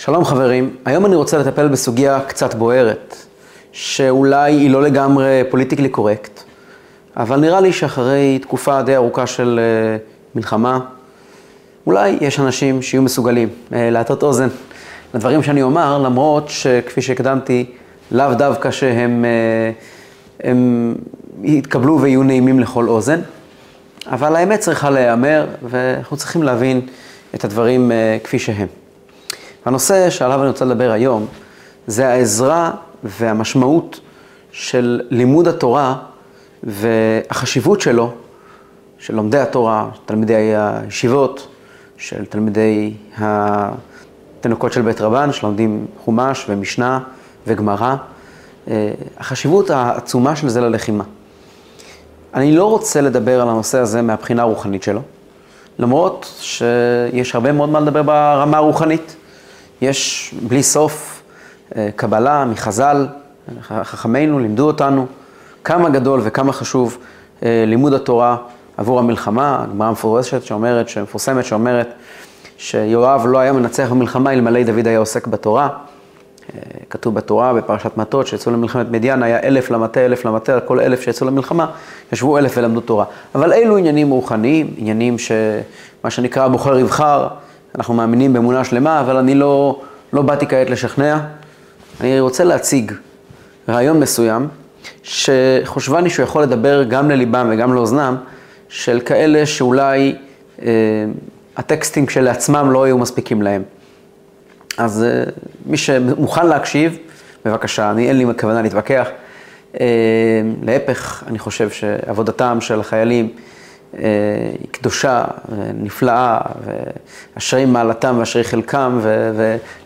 שלום חברים, היום אני רוצה לטפל בסוגיה קצת בוערת, שאולי היא לא לגמרי פוליטיקלי קורקט, אבל נראה לי שאחרי תקופה די ארוכה של uh, מלחמה, אולי יש אנשים שיהיו מסוגלים uh, להטות אוזן לדברים שאני אומר, למרות שכפי שהקדמתי, לאו דווקא שהם uh, הם יתקבלו ויהיו נעימים לכל אוזן, אבל האמת צריכה להיאמר, ואנחנו צריכים להבין את הדברים כפי שהם. הנושא שעליו אני רוצה לדבר היום זה העזרה והמשמעות של לימוד התורה והחשיבות שלו, של לומדי התורה, תלמידי הישיבות, של תלמידי התינוקות של בית רבן, שלומדים חומש ומשנה וגמרא, אה, החשיבות העצומה של זה ללחימה. אני לא רוצה לדבר על הנושא הזה מהבחינה הרוחנית שלו, למרות שיש הרבה מאוד מה לדבר ברמה הרוחנית. יש בלי סוף אה, קבלה מחז"ל, חכמינו לימדו אותנו כמה גדול וכמה חשוב אה, לימוד התורה עבור המלחמה, הגמרא מפורשת שאומרת, שמפורסמת שאומרת שיואב לא היה מנצח במלחמה אלמלא דוד היה עוסק בתורה. אה, כתוב בתורה בפרשת מטות שיצאו למלחמת מדיין, היה אלף למטה, אלף למטה, על כל אלף שיצאו למלחמה, ישבו אלף ולמדו תורה. אבל אלו עניינים רוחניים, עניינים שמה שנקרא בוחר יבחר, אנחנו מאמינים באמונה שלמה, אבל אני לא, לא באתי כעת לשכנע. אני רוצה להציג רעיון מסוים, שחושבני שהוא יכול לדבר גם לליבם וגם לאוזנם, של כאלה שאולי אה, הטקסטים כשלעצמם לא היו מספיקים להם. אז אה, מי שמוכן להקשיב, בבקשה, אני אין לי כוונה להתווכח. אה, להפך, אני חושב שעבודתם של החיילים היא קדושה, נפלאה, ואשרי מעלתם ואשרי חלקם,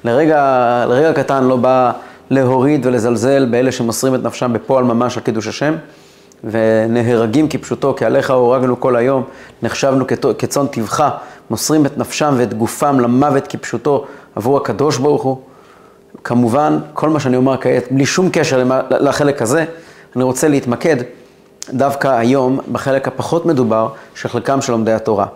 ולרגע קטן לא בא להוריד ולזלזל באלה שמוסרים את נפשם בפועל ממש על קידוש השם, ונהרגים כפשוטו, כי עליך הורגנו כל היום, נחשבנו כצאן טבחה, מוסרים את נפשם ואת גופם למוות כפשוטו עבור הקדוש ברוך הוא. כמובן, כל מה שאני אומר כעת, בלי שום קשר לחלק הזה, אני רוצה להתמקד דווקא היום בחלק הפחות מדובר של חלקם של לומדי התורה.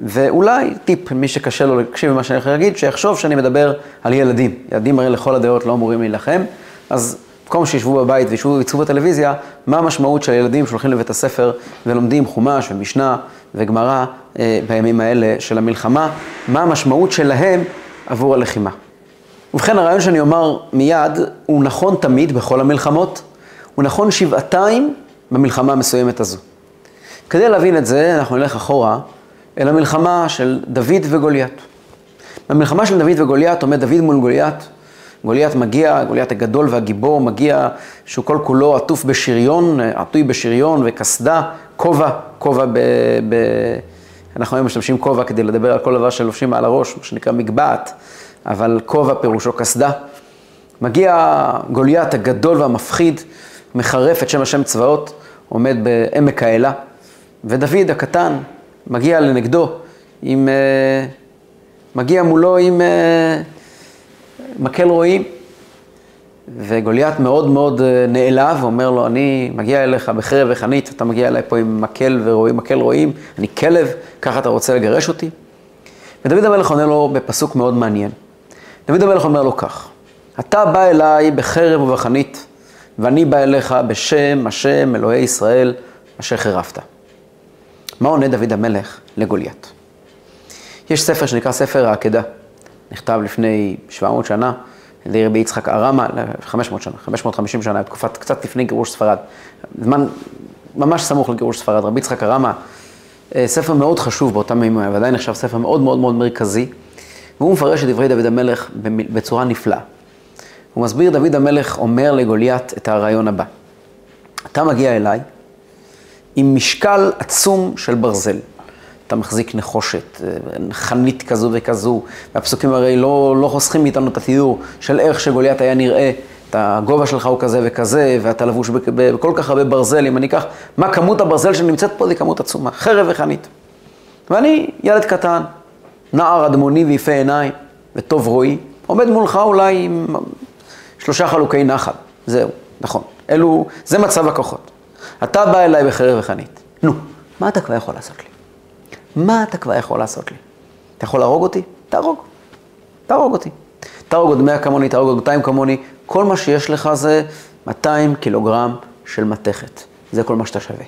ואולי טיפ, מי שקשה לו להקשיב למה שאני יכול להגיד, שיחשוב שאני מדבר על ילדים. ילדים הרי לכל הדעות לא אמורים להילחם, אז במקום שישבו בבית וישבו ויצאו בטלוויזיה, מה המשמעות של ילדים שהולכים לבית הספר ולומדים חומש ומשנה וגמרא אה, בימים האלה של המלחמה, מה המשמעות שלהם עבור הלחימה. ובכן, הרעיון שאני אומר מיד, הוא נכון תמיד בכל המלחמות, הוא נכון שבעתיים במלחמה המסוימת הזו. כדי להבין את זה, אנחנו נלך אחורה אל המלחמה של דוד וגוליית. במלחמה של דוד וגוליית עומד דוד מול גוליית. גוליית מגיע, גוליית הגדול והגיבור מגיע, שהוא כל כולו עטוף בשריון, עטוי בשריון וקסדה, כובע, כובע ב... ב... אנחנו היום משתמשים כובע כדי לדבר על כל דבר שלובשים מעל הראש, מה שנקרא מגבעת, אבל כובע פירושו קסדה. מגיע גוליית הגדול והמפחיד, מחרף את שם השם צבאות, עומד בעמק האלה, ודוד הקטן מגיע לנגדו עם, אה, מגיע מולו עם אה, מקל רועים, וגוליית מאוד מאוד אה, נעלב, אומר לו, אני מגיע אליך בחרב וחנית, אתה מגיע אליי פה עם מקל ורועים, מקל רועים, אני כלב, ככה אתה רוצה לגרש אותי? ודוד המלך עונה לו בפסוק מאוד מעניין. דוד המלך אומר לו כך, אתה בא אליי בחרב ובחנית, ואני בא אליך בשם השם אלוהי ישראל אשר חירפת. מה עונה דוד המלך לגוליית? יש ספר שנקרא ספר העקדה, נכתב לפני 700 שנה על ידי רבי יצחק ארמה, 500 שנה, 550 שנה, תקופת קצת לפני גירוש ספרד, זמן ממש סמוך לגירוש ספרד, רבי יצחק ארמה, אה, ספר מאוד חשוב באותם ימים, ועדיין נחשב ספר מאוד מאוד מאוד מרכזי, והוא מפרש את דברי דוד המלך בצורה נפלאה. הוא מסביר, דוד המלך אומר לגוליית את הרעיון הבא. אתה מגיע אליי עם משקל עצום של ברזל. אתה מחזיק נחושת, חנית כזו וכזו, והפסוקים הרי לא, לא חוסכים מאיתנו את התיאור של איך שגוליית היה נראה, את הגובה שלך הוא כזה וכזה, ואתה לבוש בכל כך הרבה ברזל, אם אני אקח, מה כמות הברזל שנמצאת פה, זה כמות עצומה, חרב וחנית. ואני ילד קטן, נער אדמוני ויפה עיניים, וטוב רואי, עומד מולך אולי עם שלושה חלוקי נחל, זהו, נכון. אלו, זה מצב הכוחות. אתה בא אליי בחרב וחנית. נו, מה אתה כבר יכול לעשות לי? מה אתה כבר יכול לעשות לי? אתה יכול להרוג אותי? תהרוג. תהרוג אותי. תהרוג עוד 100 כמוני, תהרוג עוד 200 כמוני, כל מה שיש לך זה 200 קילוגרם של מתכת. זה כל מה שאתה שווה.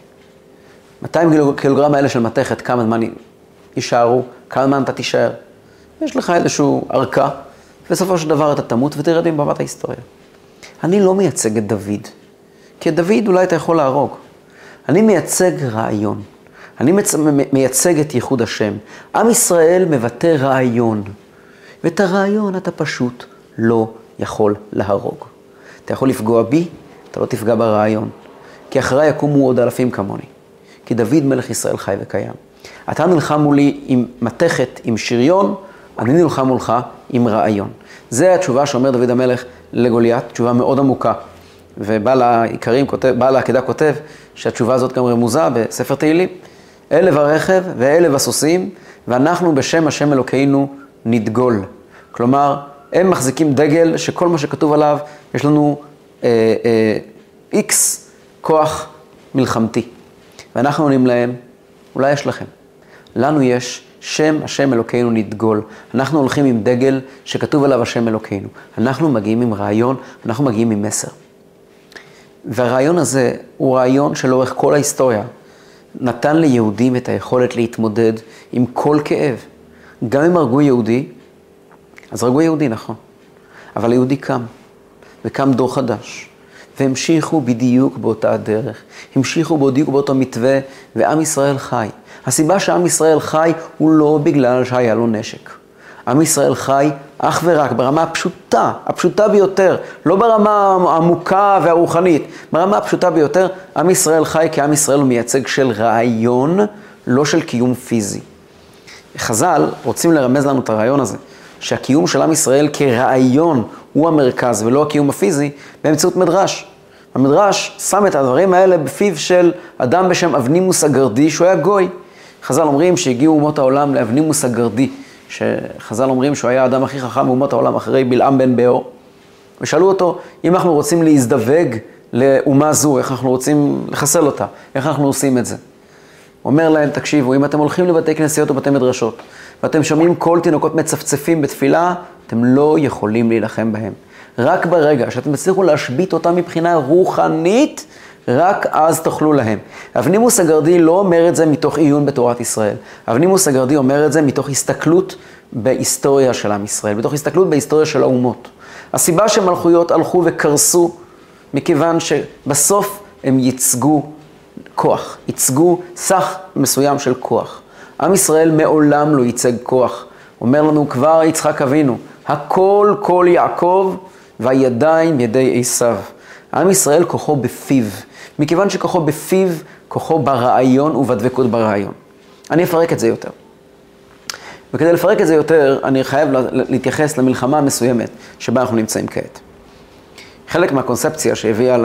200 קילוגרם האלה של מתכת, כמה זמן יישארו, כמה זמן אתה תישאר. יש לך איזושהי ערכה, בסופו של דבר אתה תמות ותרד בבת ההיסטוריה. אני לא מייצג את דוד, כי את דוד אולי אתה יכול להרוג. אני מייצג רעיון. אני מצ... מייצג את ייחוד השם. עם ישראל מבטא רעיון, ואת הרעיון אתה פשוט לא יכול להרוג. אתה יכול לפגוע בי, אתה לא תפגע ברעיון. כי אחריי יקומו עוד אלפים כמוני. כי דוד מלך ישראל חי וקיים. אתה נלחם מולי עם מתכת, עם שריון, אני נלחם מולך עם רעיון. זה התשובה שאומר דוד המלך לגוליית, תשובה מאוד עמוקה. ובעל העיקרים, בעל העקדה כותב שהתשובה הזאת גם רמוזה בספר תהילים. אלה ברכב ואלה בסוסים, ואנחנו בשם השם אלוקינו נדגול. כלומר, הם מחזיקים דגל שכל מה שכתוב עליו, יש לנו איקס אה, אה, כוח מלחמתי. ואנחנו עונים להם, אולי יש לכם. לנו יש שם השם אלוקינו נדגול. אנחנו הולכים עם דגל שכתוב עליו השם אלוקינו. אנחנו מגיעים עם רעיון, אנחנו מגיעים עם מסר. והרעיון הזה הוא רעיון שלאורך כל ההיסטוריה נתן ליהודים את היכולת להתמודד עם כל כאב. גם אם הרגו יהודי, אז הרגו יהודי, נכון. אבל היהודי קם, וקם דור חדש. והמשיכו בדיוק באותה הדרך, המשיכו בדיוק באותו מתווה, ועם ישראל חי. הסיבה שעם ישראל חי הוא לא בגלל שהיה לו נשק. עם ישראל חי אך ורק ברמה הפשוטה, הפשוטה ביותר, לא ברמה העמוקה והרוחנית, ברמה הפשוטה ביותר, עם ישראל חי כי עם ישראל הוא מייצג של רעיון, לא של קיום פיזי. חז"ל רוצים לרמז לנו את הרעיון הזה, שהקיום של עם ישראל כרעיון הוא המרכז ולא הקיום הפיזי, באמצעות מדרש. המדרש שם את הדברים האלה בפיו של אדם בשם אבנימוס הגרדי, שהוא היה גוי. חז"ל אומרים שהגיעו אומות העולם לאבנימוס הגרדי, שחז"ל אומרים שהוא היה האדם הכי חכם באומות העולם אחרי בלעם בן באור. ושאלו אותו, אם אנחנו רוצים להזדווג לאומה זו, איך אנחנו רוצים לחסל אותה, איך אנחנו עושים את זה? הוא אומר להם, תקשיבו, אם אתם הולכים לבתי כנסיות ובתי מדרשות, ואתם שומעים קול תינוקות מצפצפים בתפילה, אתם לא יכולים להילחם בהם. רק ברגע שאתם תצליחו להשבית אותם מבחינה רוחנית, רק אז תאכלו להם. אבנימוס הגרדי לא אומר את זה מתוך עיון בתורת ישראל. אבנימוס הגרדי אומר את זה מתוך הסתכלות בהיסטוריה של עם ישראל, מתוך הסתכלות בהיסטוריה של האומות. הסיבה שמלכויות הלכו וקרסו, מכיוון שבסוף הם ייצגו כוח, ייצגו סך מסוים של כוח. עם ישראל מעולם לא ייצג כוח. אומר לנו כבר יצחק אבינו, הכל כל יעקב והידיים ידי עשיו. עם ישראל כוחו בפיו. מכיוון שכוחו בפיו, כוחו ברעיון ובדבקות ברעיון. אני אפרק את זה יותר. וכדי לפרק את זה יותר, אני חייב להתייחס למלחמה המסוימת שבה אנחנו נמצאים כעת. חלק מהקונספציה שהביאה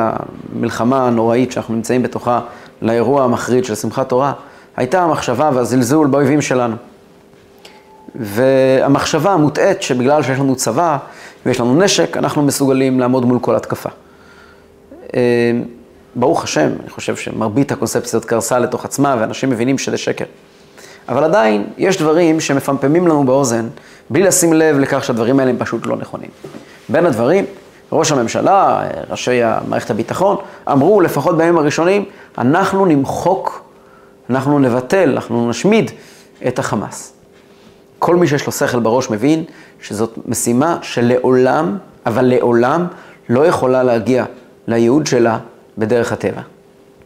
למלחמה הנוראית שאנחנו נמצאים בתוכה, לאירוע המחריד של שמחת תורה, הייתה המחשבה והזלזול באויבים שלנו. והמחשבה המוטעית שבגלל שיש לנו צבא ויש לנו נשק, אנחנו מסוגלים לעמוד מול כל התקפה. ברוך השם, אני חושב שמרבית הקונספציות קרסה לתוך עצמה, ואנשים מבינים שזה שקר. אבל עדיין, יש דברים שמפמפמים לנו באוזן, בלי לשים לב לכך שהדברים האלה הם פשוט לא נכונים. בין הדברים, ראש הממשלה, ראשי מערכת הביטחון, אמרו, לפחות בימים הראשונים, אנחנו נמחוק, אנחנו נבטל, אנחנו נשמיד את החמאס. כל מי שיש לו שכל בראש מבין שזאת משימה שלעולם, אבל לעולם, לא יכולה להגיע לייעוד שלה בדרך הטבע.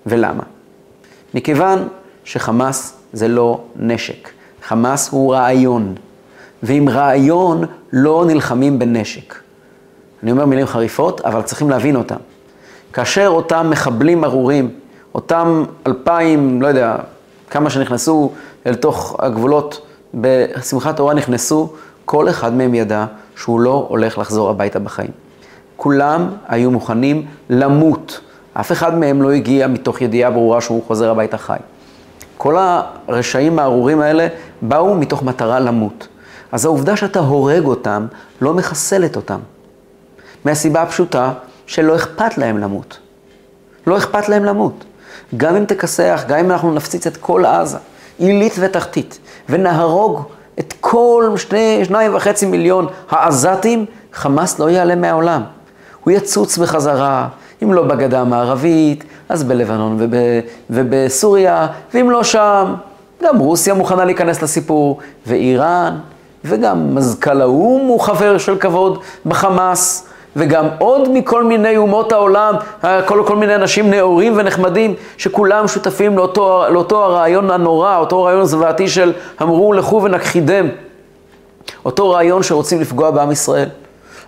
ולמה? מכיוון שחמאס זה לא נשק. חמאס הוא רעיון, ועם רעיון לא נלחמים בנשק. אני אומר מילים חריפות, אבל צריכים להבין אותם. כאשר אותם מחבלים ארורים, אותם אלפיים, לא יודע, כמה שנכנסו אל תוך הגבולות בשמחת תורה נכנסו, כל אחד מהם ידע שהוא לא הולך לחזור הביתה בחיים. כולם היו מוכנים למות. אף אחד מהם לא הגיע מתוך ידיעה ברורה שהוא חוזר הביתה חי. כל הרשעים הארורים האלה באו מתוך מטרה למות. אז העובדה שאתה הורג אותם לא מחסלת אותם. מהסיבה הפשוטה שלא אכפת להם למות. לא אכפת להם למות. גם אם תכסח, גם אם אנחנו נפציץ את כל עזה, עילית ותחתית, ונהרוג את כל שני, שניים וחצי מיליון העזתים, חמאס לא ייעלם מהעולם. הוא יצוץ בחזרה, אם לא בגדה המערבית, אז בלבנון וב, ובסוריה, ואם לא שם, גם רוסיה מוכנה להיכנס לסיפור, ואיראן, וגם מזכ"ל האו"ם הוא חבר של כבוד בחמאס, וגם עוד מכל מיני אומות העולם, כל, כל מיני אנשים נאורים ונחמדים, שכולם שותפים לאותו, לאותו הרעיון הנורא, אותו רעיון זוועתי של אמרו לכו ונכחידם, אותו רעיון שרוצים לפגוע בעם ישראל.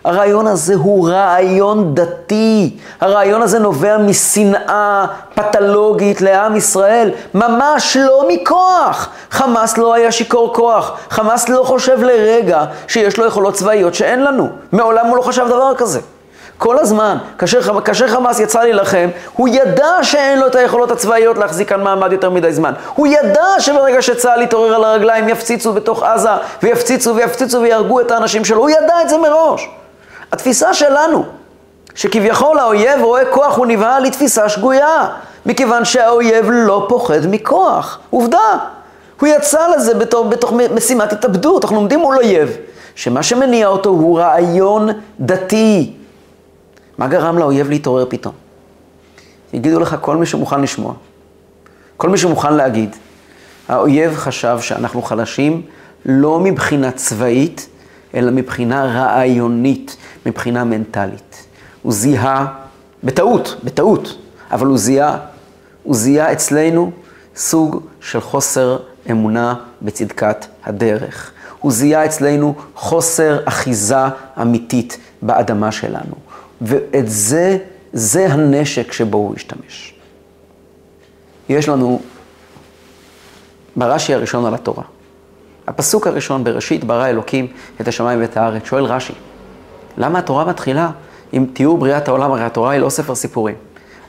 הרעיון הזה הוא רעיון דתי. הרעיון הזה נובע משנאה פתולוגית לעם ישראל, ממש לא מכוח. חמאס לא היה שיכור כוח. חמאס לא חושב לרגע שיש לו יכולות צבאיות שאין לנו. מעולם הוא לא חשב דבר כזה. כל הזמן, כאשר, כאשר חמאס יצא להילחם, הוא ידע שאין לו את היכולות הצבאיות להחזיק כאן מעמד יותר מדי זמן. הוא ידע שברגע שצה"ל יתעורר על הרגליים, יפציצו בתוך עזה, ויפציצו ויפציצו ויהרגו את האנשים שלו. הוא ידע את זה מראש. התפיסה שלנו, שכביכול האויב רואה כוח הוא נבהל, היא תפיסה שגויה, מכיוון שהאויב לא פוחד מכוח. עובדה. הוא יצא לזה בתוך, בתוך משימת התאבדות, אנחנו לומדים מול אויב, שמה שמניע אותו הוא רעיון דתי. מה גרם לאויב להתעורר פתאום? יגידו לך כל מי שמוכן לשמוע, כל מי שמוכן להגיד, האויב חשב שאנחנו חלשים לא מבחינה צבאית, אלא מבחינה רעיונית, מבחינה מנטלית. הוא זיהה, בטעות, בטעות, אבל הוא זיהה, הוא זיהה אצלנו סוג של חוסר אמונה בצדקת הדרך. הוא זיהה אצלנו חוסר אחיזה אמיתית באדמה שלנו. ואת זה, זה הנשק שבו הוא השתמש. יש לנו ברש"י הראשון על התורה. הפסוק הראשון, בראשית ברא אלוקים את השמיים ואת הארץ, שואל רש"י, למה התורה מתחילה עם תיאור בריאת העולם? הרי התורה היא לא ספר סיפורים.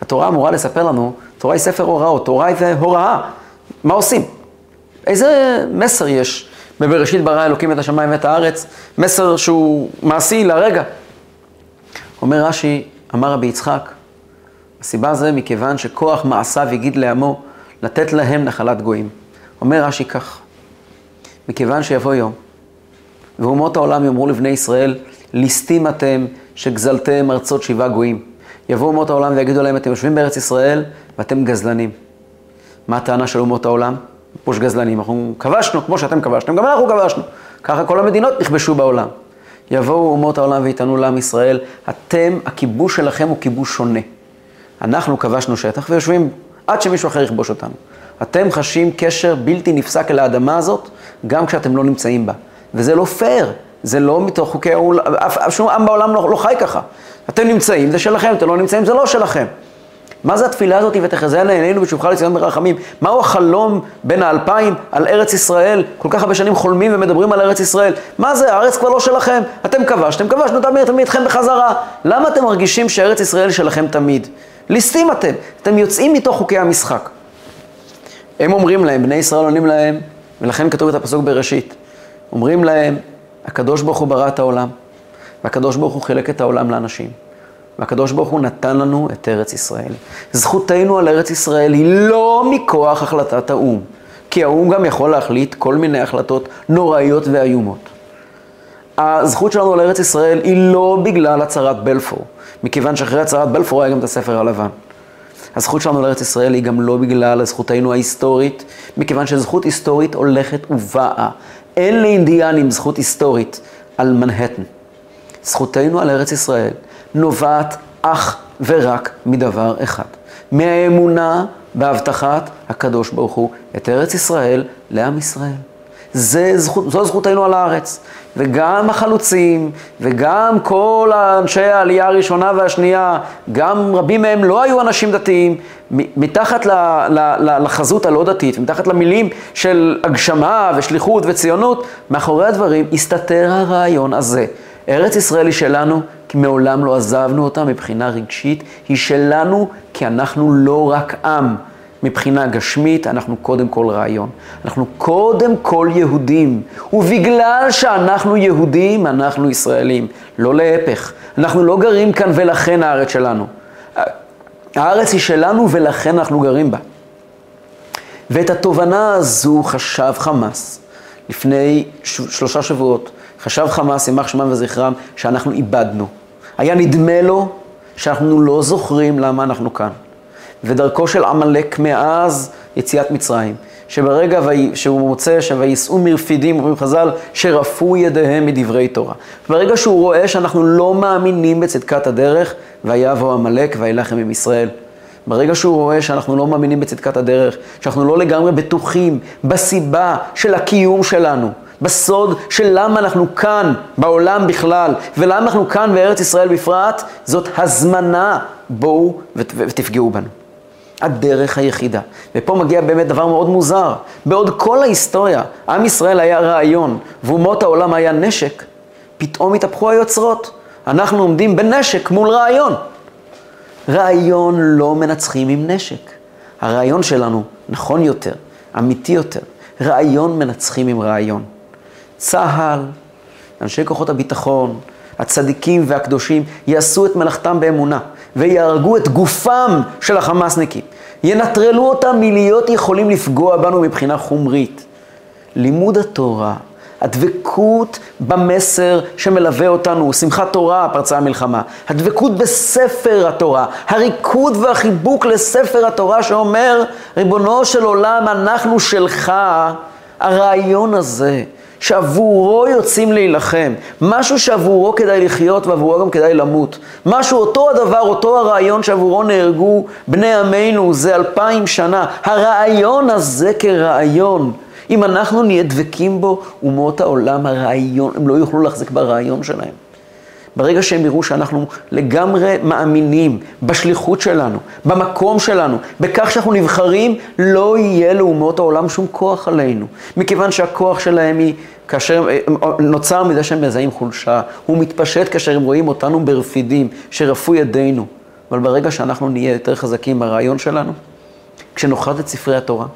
התורה אמורה לספר לנו, תורה היא ספר הוראות, תורה זה הוראה. מה עושים? איזה מסר יש בבראשית ברא אלוקים את השמיים ואת הארץ? מסר שהוא מעשי לרגע. אומר רש"י, אמר רבי יצחק, הסיבה זה מכיוון שכוח מעשיו הגיד לעמו לתת להם נחלת גויים. אומר רש"י כך, מכיוון שיבוא יום, ואומות העולם יאמרו לבני ישראל, ליסטים אתם שגזלתם ארצות שבעה גויים. יבואו אומות העולם ויגידו להם, אתם יושבים בארץ ישראל ואתם גזלנים. מה הטענה של אומות העולם? פוש גזלנים. אנחנו כבשנו כמו שאתם כבשתם, גם אנחנו כבשנו. ככה כל המדינות נכבשו בעולם. יבואו אומות העולם ויטענו לעם ישראל, אתם, הכיבוש שלכם הוא כיבוש שונה. אנחנו כבשנו שטח ויושבים עד שמישהו אחר יכבוש אותנו. אתם חשים קשר בלתי נפסק אל האדמה הזאת, גם כשאתם לא נמצאים בה. וזה לא פייר, זה לא מתוך חוקי העולם, אף, אף שום עם בעולם לא, לא חי ככה. אתם נמצאים, זה שלכם, אתם לא נמצאים, זה לא שלכם. מה זה התפילה הזאת, ותחזינה עינינו בשובך לציון ברחמים? מהו החלום בין האלפיים על ארץ ישראל? כל כך הרבה שנים חולמים ומדברים על ארץ ישראל. מה זה, הארץ כבר לא שלכם. אתם כבשתם, כבשנו תמיד, תמיד אתכם בחזרה. למה אתם מרגישים שארץ ישראל שלכם תמיד? ליסטים אתם, אתם יוצאים מתוך חוקי המשחק. הם אומרים להם, בני ישראל עונים להם, ולכן כתוב את הפסוק בראשית. אומרים להם, הקדוש ברוך הוא ברא את העולם, והקדוש ברוך הוא חילק את העולם לאנשים, והקדוש ברוך הוא נתן לנו את ארץ ישראל. זכותנו על ארץ ישראל היא לא מכוח החלטת האו"ם, כי האו"ם גם יכול להחליט כל מיני החלטות נוראיות ואיומות. הזכות שלנו על ארץ ישראל היא לא בגלל הצהרת בלפור, מכיוון שאחרי הצהרת בלפור היה גם את הספר הלבן. הזכות שלנו לארץ ישראל היא גם לא בגלל זכותנו ההיסטורית, מכיוון שזכות היסטורית הולכת ובאה. אין לאינדיאנים זכות היסטורית על מנהטן. זכותנו על ארץ ישראל נובעת אך ורק מדבר אחד, מהאמונה בהבטחת הקדוש ברוך הוא את ארץ ישראל לעם ישראל. זה זכות, זו זכותנו על הארץ. וגם החלוצים, וגם כל אנשי העלייה הראשונה והשנייה, גם רבים מהם לא היו אנשים דתיים, מתחת לחזות הלא דתית, מתחת למילים של הגשמה ושליחות וציונות, מאחורי הדברים הסתתר הרעיון הזה. ארץ ישראל היא שלנו, כי מעולם לא עזבנו אותה מבחינה רגשית, היא שלנו כי אנחנו לא רק עם. מבחינה גשמית, אנחנו קודם כל רעיון. אנחנו קודם כל יהודים, ובגלל שאנחנו יהודים, אנחנו ישראלים, לא להפך. אנחנו לא גרים כאן ולכן הארץ שלנו. הארץ היא שלנו ולכן אנחנו גרים בה. ואת התובנה הזו חשב חמאס לפני שלושה שבועות. חשב חמאס, יימח שמם וזכרם, שאנחנו איבדנו. היה נדמה לו שאנחנו לא זוכרים למה אנחנו כאן. ודרכו של עמלק מאז יציאת מצרים, שברגע שהוא מוצא שויסעו מרפידים, אומרים חז"ל, שרפו ידיהם מדברי תורה. ברגע שהוא רואה שאנחנו לא מאמינים בצדקת הדרך, ויבוא עמלק וילחם עם ישראל. ברגע שהוא רואה שאנחנו לא מאמינים בצדקת הדרך, שאנחנו לא לגמרי בטוחים בסיבה של הקיום שלנו, בסוד של למה אנחנו כאן בעולם בכלל, ולמה אנחנו כאן בארץ ישראל בפרט, זאת הזמנה, בואו ותפגעו בנו. הדרך היחידה. ופה מגיע באמת דבר מאוד מוזר. בעוד כל ההיסטוריה, עם ישראל היה רעיון, ואומות העולם היה נשק, פתאום התהפכו היוצרות. אנחנו עומדים בנשק מול רעיון. רעיון לא מנצחים עם נשק. הרעיון שלנו נכון יותר, אמיתי יותר. רעיון מנצחים עם רעיון. צה"ל, אנשי כוחות הביטחון, הצדיקים והקדושים יעשו את מלאכתם באמונה ויהרגו את גופם של החמאסניקים. ינטרלו אותם מלהיות יכולים לפגוע בנו מבחינה חומרית. לימוד התורה הדבקות במסר שמלווה אותנו, שמחת תורה פרצה המלחמה, הדבקות בספר התורה, הריקוד והחיבוק לספר התורה שאומר, ריבונו של עולם, אנחנו שלך, הרעיון הזה, שעבורו יוצאים להילחם, משהו שעבורו כדאי לחיות ועבורו גם כדאי למות, משהו, אותו הדבר, אותו הרעיון שעבורו נהרגו בני עמנו זה אלפיים שנה, הרעיון הזה כרעיון. אם אנחנו נהיה דבקים בו, אומות העולם, הרעיון, הם לא יוכלו להחזיק ברעיון שלהם. ברגע שהם יראו שאנחנו לגמרי מאמינים בשליחות שלנו, במקום שלנו, בכך שאנחנו נבחרים, לא יהיה לאומות העולם שום כוח עלינו. מכיוון שהכוח שלהם היא, כאשר אה, נוצר מזה שהם מזהים חולשה, הוא מתפשט כאשר הם רואים אותנו ברפידים, שרפו ידינו. אבל ברגע שאנחנו נהיה יותר חזקים ברעיון שלנו, כשנאכל את ספרי התורה,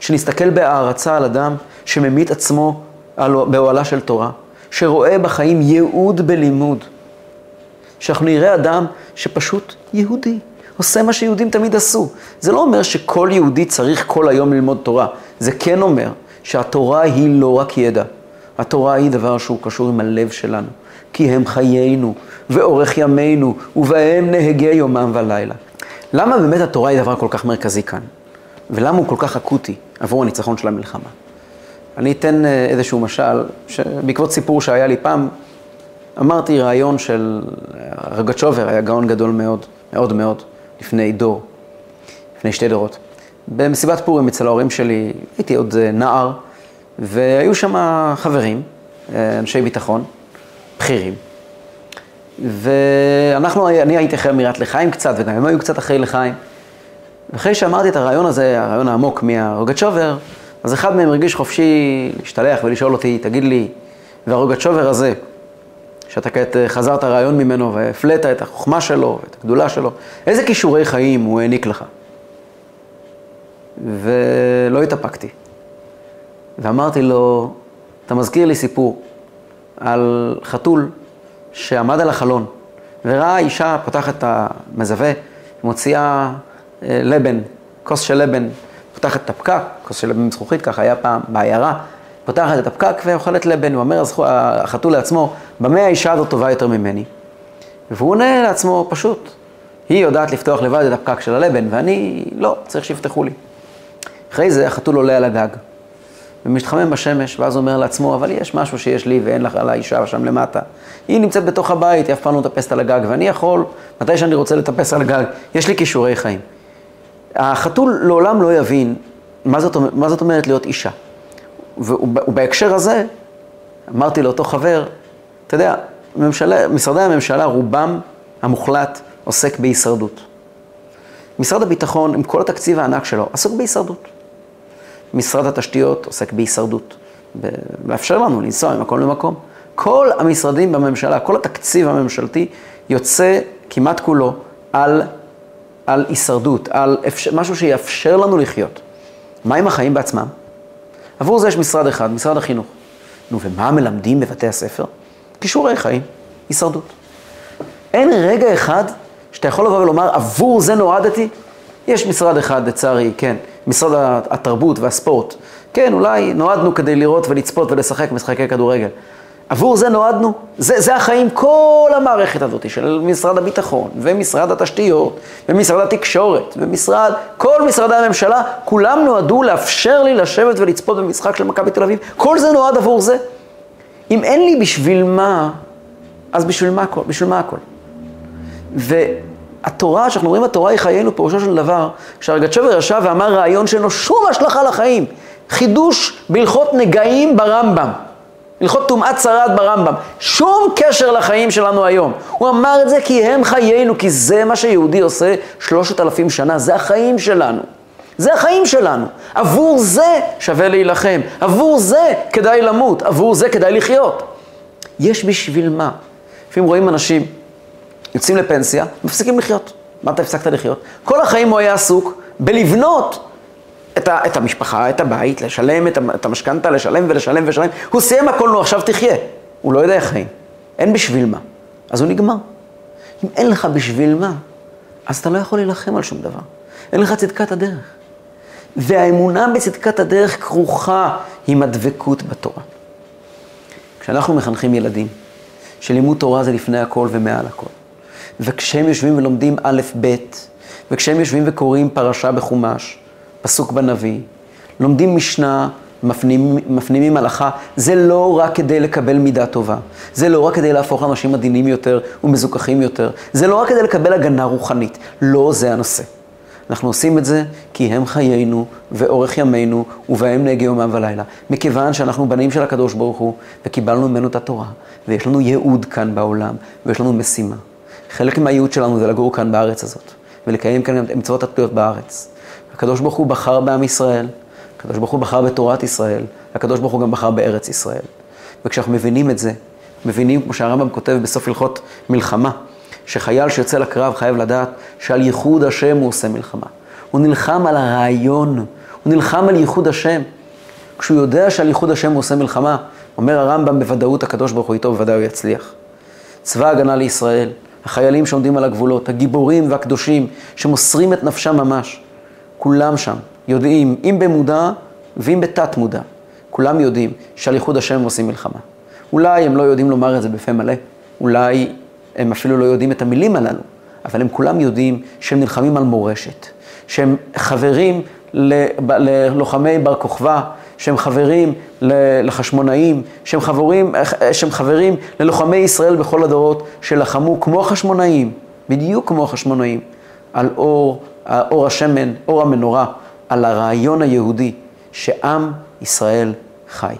שנסתכל בהערצה על אדם שממית עצמו באוהלה של תורה, שרואה בחיים ייעוד בלימוד, שאנחנו נראה אדם שפשוט יהודי, עושה מה שיהודים תמיד עשו. זה לא אומר שכל יהודי צריך כל היום ללמוד תורה, זה כן אומר שהתורה היא לא רק ידע, התורה היא דבר שהוא קשור עם הלב שלנו, כי הם חיינו ואורך ימינו, ובהם נהגי יומם ולילה. למה באמת התורה היא דבר כל כך מרכזי כאן? ולמה הוא כל כך אקוטי עבור הניצחון של המלחמה. אני אתן אה, איזשהו משל, שבעקבות סיפור שהיה לי פעם, אמרתי רעיון של אה, רגצ'ובר, היה גאון גדול מאוד, מאוד מאוד, לפני דור, לפני שתי דורות. במסיבת פורים אצל ההורים שלי, הייתי עוד אה, נער, והיו שם חברים, אנשי ביטחון, בכירים. ואנחנו, אני הייתי אחרי אמירת לחיים קצת, וגם הם היו קצת אחרי לחיים. ואחרי שאמרתי את הרעיון הזה, הרעיון העמוק מהרוגצ'ובר, אז אחד מהם הרגיש חופשי להשתלח ולשאול אותי, תגיד לי, והרוגצ'ובר הזה, שאתה כעת חזרת רעיון ממנו והפלאת את החוכמה שלו ואת הגדולה שלו, איזה כישורי חיים הוא העניק לך? ולא התאפקתי. ואמרתי לו, אתה מזכיר לי סיפור על חתול שעמד על החלון וראה אישה פותחת את המזווה, מוציאה אה, לבן, כוס של לבן, פותחת את הפקק, כוס של לבן מזכוכית, ככה היה פעם בעיירה, פותחת את הפקק ואוכלת לבן, הוא אומר החתול לעצמו, במה האישה הזאת טובה יותר ממני? והוא עונה לעצמו פשוט, היא יודעת לפתוח לבד את הפקק של הלבן, ואני לא, צריך שיפתחו לי. אחרי זה החתול עולה על הגג, ומשתחמם בשמש, ואז אומר לעצמו, אבל יש משהו שיש לי ואין לך על האישה שם למטה. היא נמצאת בתוך הבית, היא אף פעם לא מטפסת על הגג, ואני יכול, מתי שאני רוצה לטפס על הגג, יש לי כישורי חיים. החתול לעולם לא יבין מה זאת, מה זאת אומרת להיות אישה. ובהקשר הזה, אמרתי לאותו חבר, אתה יודע, ממשלה, משרדי הממשלה, רובם המוחלט עוסק בהישרדות. משרד הביטחון, עם כל התקציב הענק שלו, עסוק בהישרדות. משרד התשתיות עוסק בהישרדות, לאפשר לנו לנסוע ממקום למקום. כל המשרדים בממשלה, כל התקציב הממשלתי יוצא כמעט כולו על על הישרדות, על אפשר, משהו שיאפשר לנו לחיות. מה עם החיים בעצמם? עבור זה יש משרד אחד, משרד החינוך. נו, ומה מלמדים בבתי הספר? כישורי חיים, הישרדות. אין רגע אחד שאתה יכול לבוא ולומר, עבור זה נועדתי? יש משרד אחד, לצערי, כן, משרד התרבות והספורט. כן, אולי נועדנו כדי לראות ולצפות ולשחק משחקי כדורגל. עבור זה נועדנו. זה, זה החיים, כל המערכת הזאת של משרד הביטחון, ומשרד התשתיות, ומשרד התקשורת, ומשרד, כל משרדי הממשלה, כולם נועדו לאפשר לי לשבת ולצפות במשחק של מכבי תל אביב. כל זה נועד עבור זה. אם אין לי בשביל מה, אז בשביל מה הכל? בשביל מה הכל? והתורה, שאנחנו רואים התורה היא חיינו, פירושו של דבר, כשהרגצ'בר ישב ואמר רעיון שאין לו שום השלכה לחיים, חידוש בהלכות נגעים ברמב"ם. הלכות טומאת צרעת ברמב"ם, שום קשר לחיים שלנו היום. הוא אמר את זה כי הם חיינו, כי זה מה שיהודי עושה שלושת אלפים שנה, זה החיים שלנו. זה החיים שלנו. עבור זה שווה להילחם, עבור זה כדאי למות, עבור זה כדאי לחיות. יש בשביל מה. לפעמים רואים אנשים יוצאים לפנסיה, מפסיקים לחיות. מה אתה הפסקת לחיות? כל החיים הוא היה עסוק בלבנות את, ה, את המשפחה, את הבית, לשלם את המשכנתה, לשלם ולשלם ולשלם. הוא סיים הכל, נו עכשיו תחיה. הוא לא יודע איך חיים. אין בשביל מה. אז הוא נגמר. אם אין לך בשביל מה, אז אתה לא יכול להילחם על שום דבר. אין לך צדקת הדרך. והאמונה בצדקת הדרך כרוכה עם הדבקות בתורה. כשאנחנו מחנכים ילדים, שלימוד תורה זה לפני הכל ומעל הכל, וכשהם יושבים ולומדים א', ב', וכשהם יושבים וקוראים פרשה בחומש, פסוק בנביא, לומדים משנה, מפנימים, מפנימים הלכה, זה לא רק כדי לקבל מידה טובה, זה לא רק כדי להפוך אנשים עדינים יותר ומזוכחים יותר, זה לא רק כדי לקבל הגנה רוחנית, לא זה הנושא. אנחנו עושים את זה כי הם חיינו ואורך ימינו ובהם נהגה יומם ולילה. מכיוון שאנחנו בנים של הקדוש ברוך הוא וקיבלנו ממנו את התורה ויש לנו ייעוד כאן בעולם ויש לנו משימה. חלק מהייעוד שלנו זה לגור כאן בארץ הזאת ולקיים כאן את המצוות התלויות בארץ. הקדוש ברוך הוא בחר בעם ישראל, הקדוש ברוך הוא בחר בתורת ישראל, הקדוש ברוך הוא גם בחר בארץ ישראל. וכשאנחנו מבינים את זה, מבינים, כמו שהרמב"ם כותב בסוף הלכות מלחמה, שחייל שיוצא לקרב חייב לדעת שעל ייחוד השם הוא עושה מלחמה. הוא נלחם על הרעיון, הוא נלחם על ייחוד השם. כשהוא יודע שעל ייחוד השם הוא עושה מלחמה, אומר הרמב"ם בוודאות הקדוש ברוך הוא איתו, בוודאי הוא יצליח. צבא הגנה לישראל, החיילים שעומדים על הגבולות, הגיבורים והקדושים שמוסרים את נפשם ממש, כולם שם יודעים, אם במודע ואם בתת מודע, כולם יודעים שעל ייחוד השם הם עושים מלחמה. אולי הם לא יודעים לומר את זה בפה מלא, אולי הם אפילו לא יודעים את המילים הללו, אבל הם כולם יודעים שהם נלחמים על מורשת, שהם חברים ללוחמי בר כוכבא, שהם חברים לחשמונאים, שהם חברים, שהם חברים ללוחמי ישראל בכל הדורות, שלחמו כמו החשמונאים, בדיוק כמו החשמונאים, על אור, אור השמן, אור המנורה, על הרעיון היהודי שעם ישראל חי.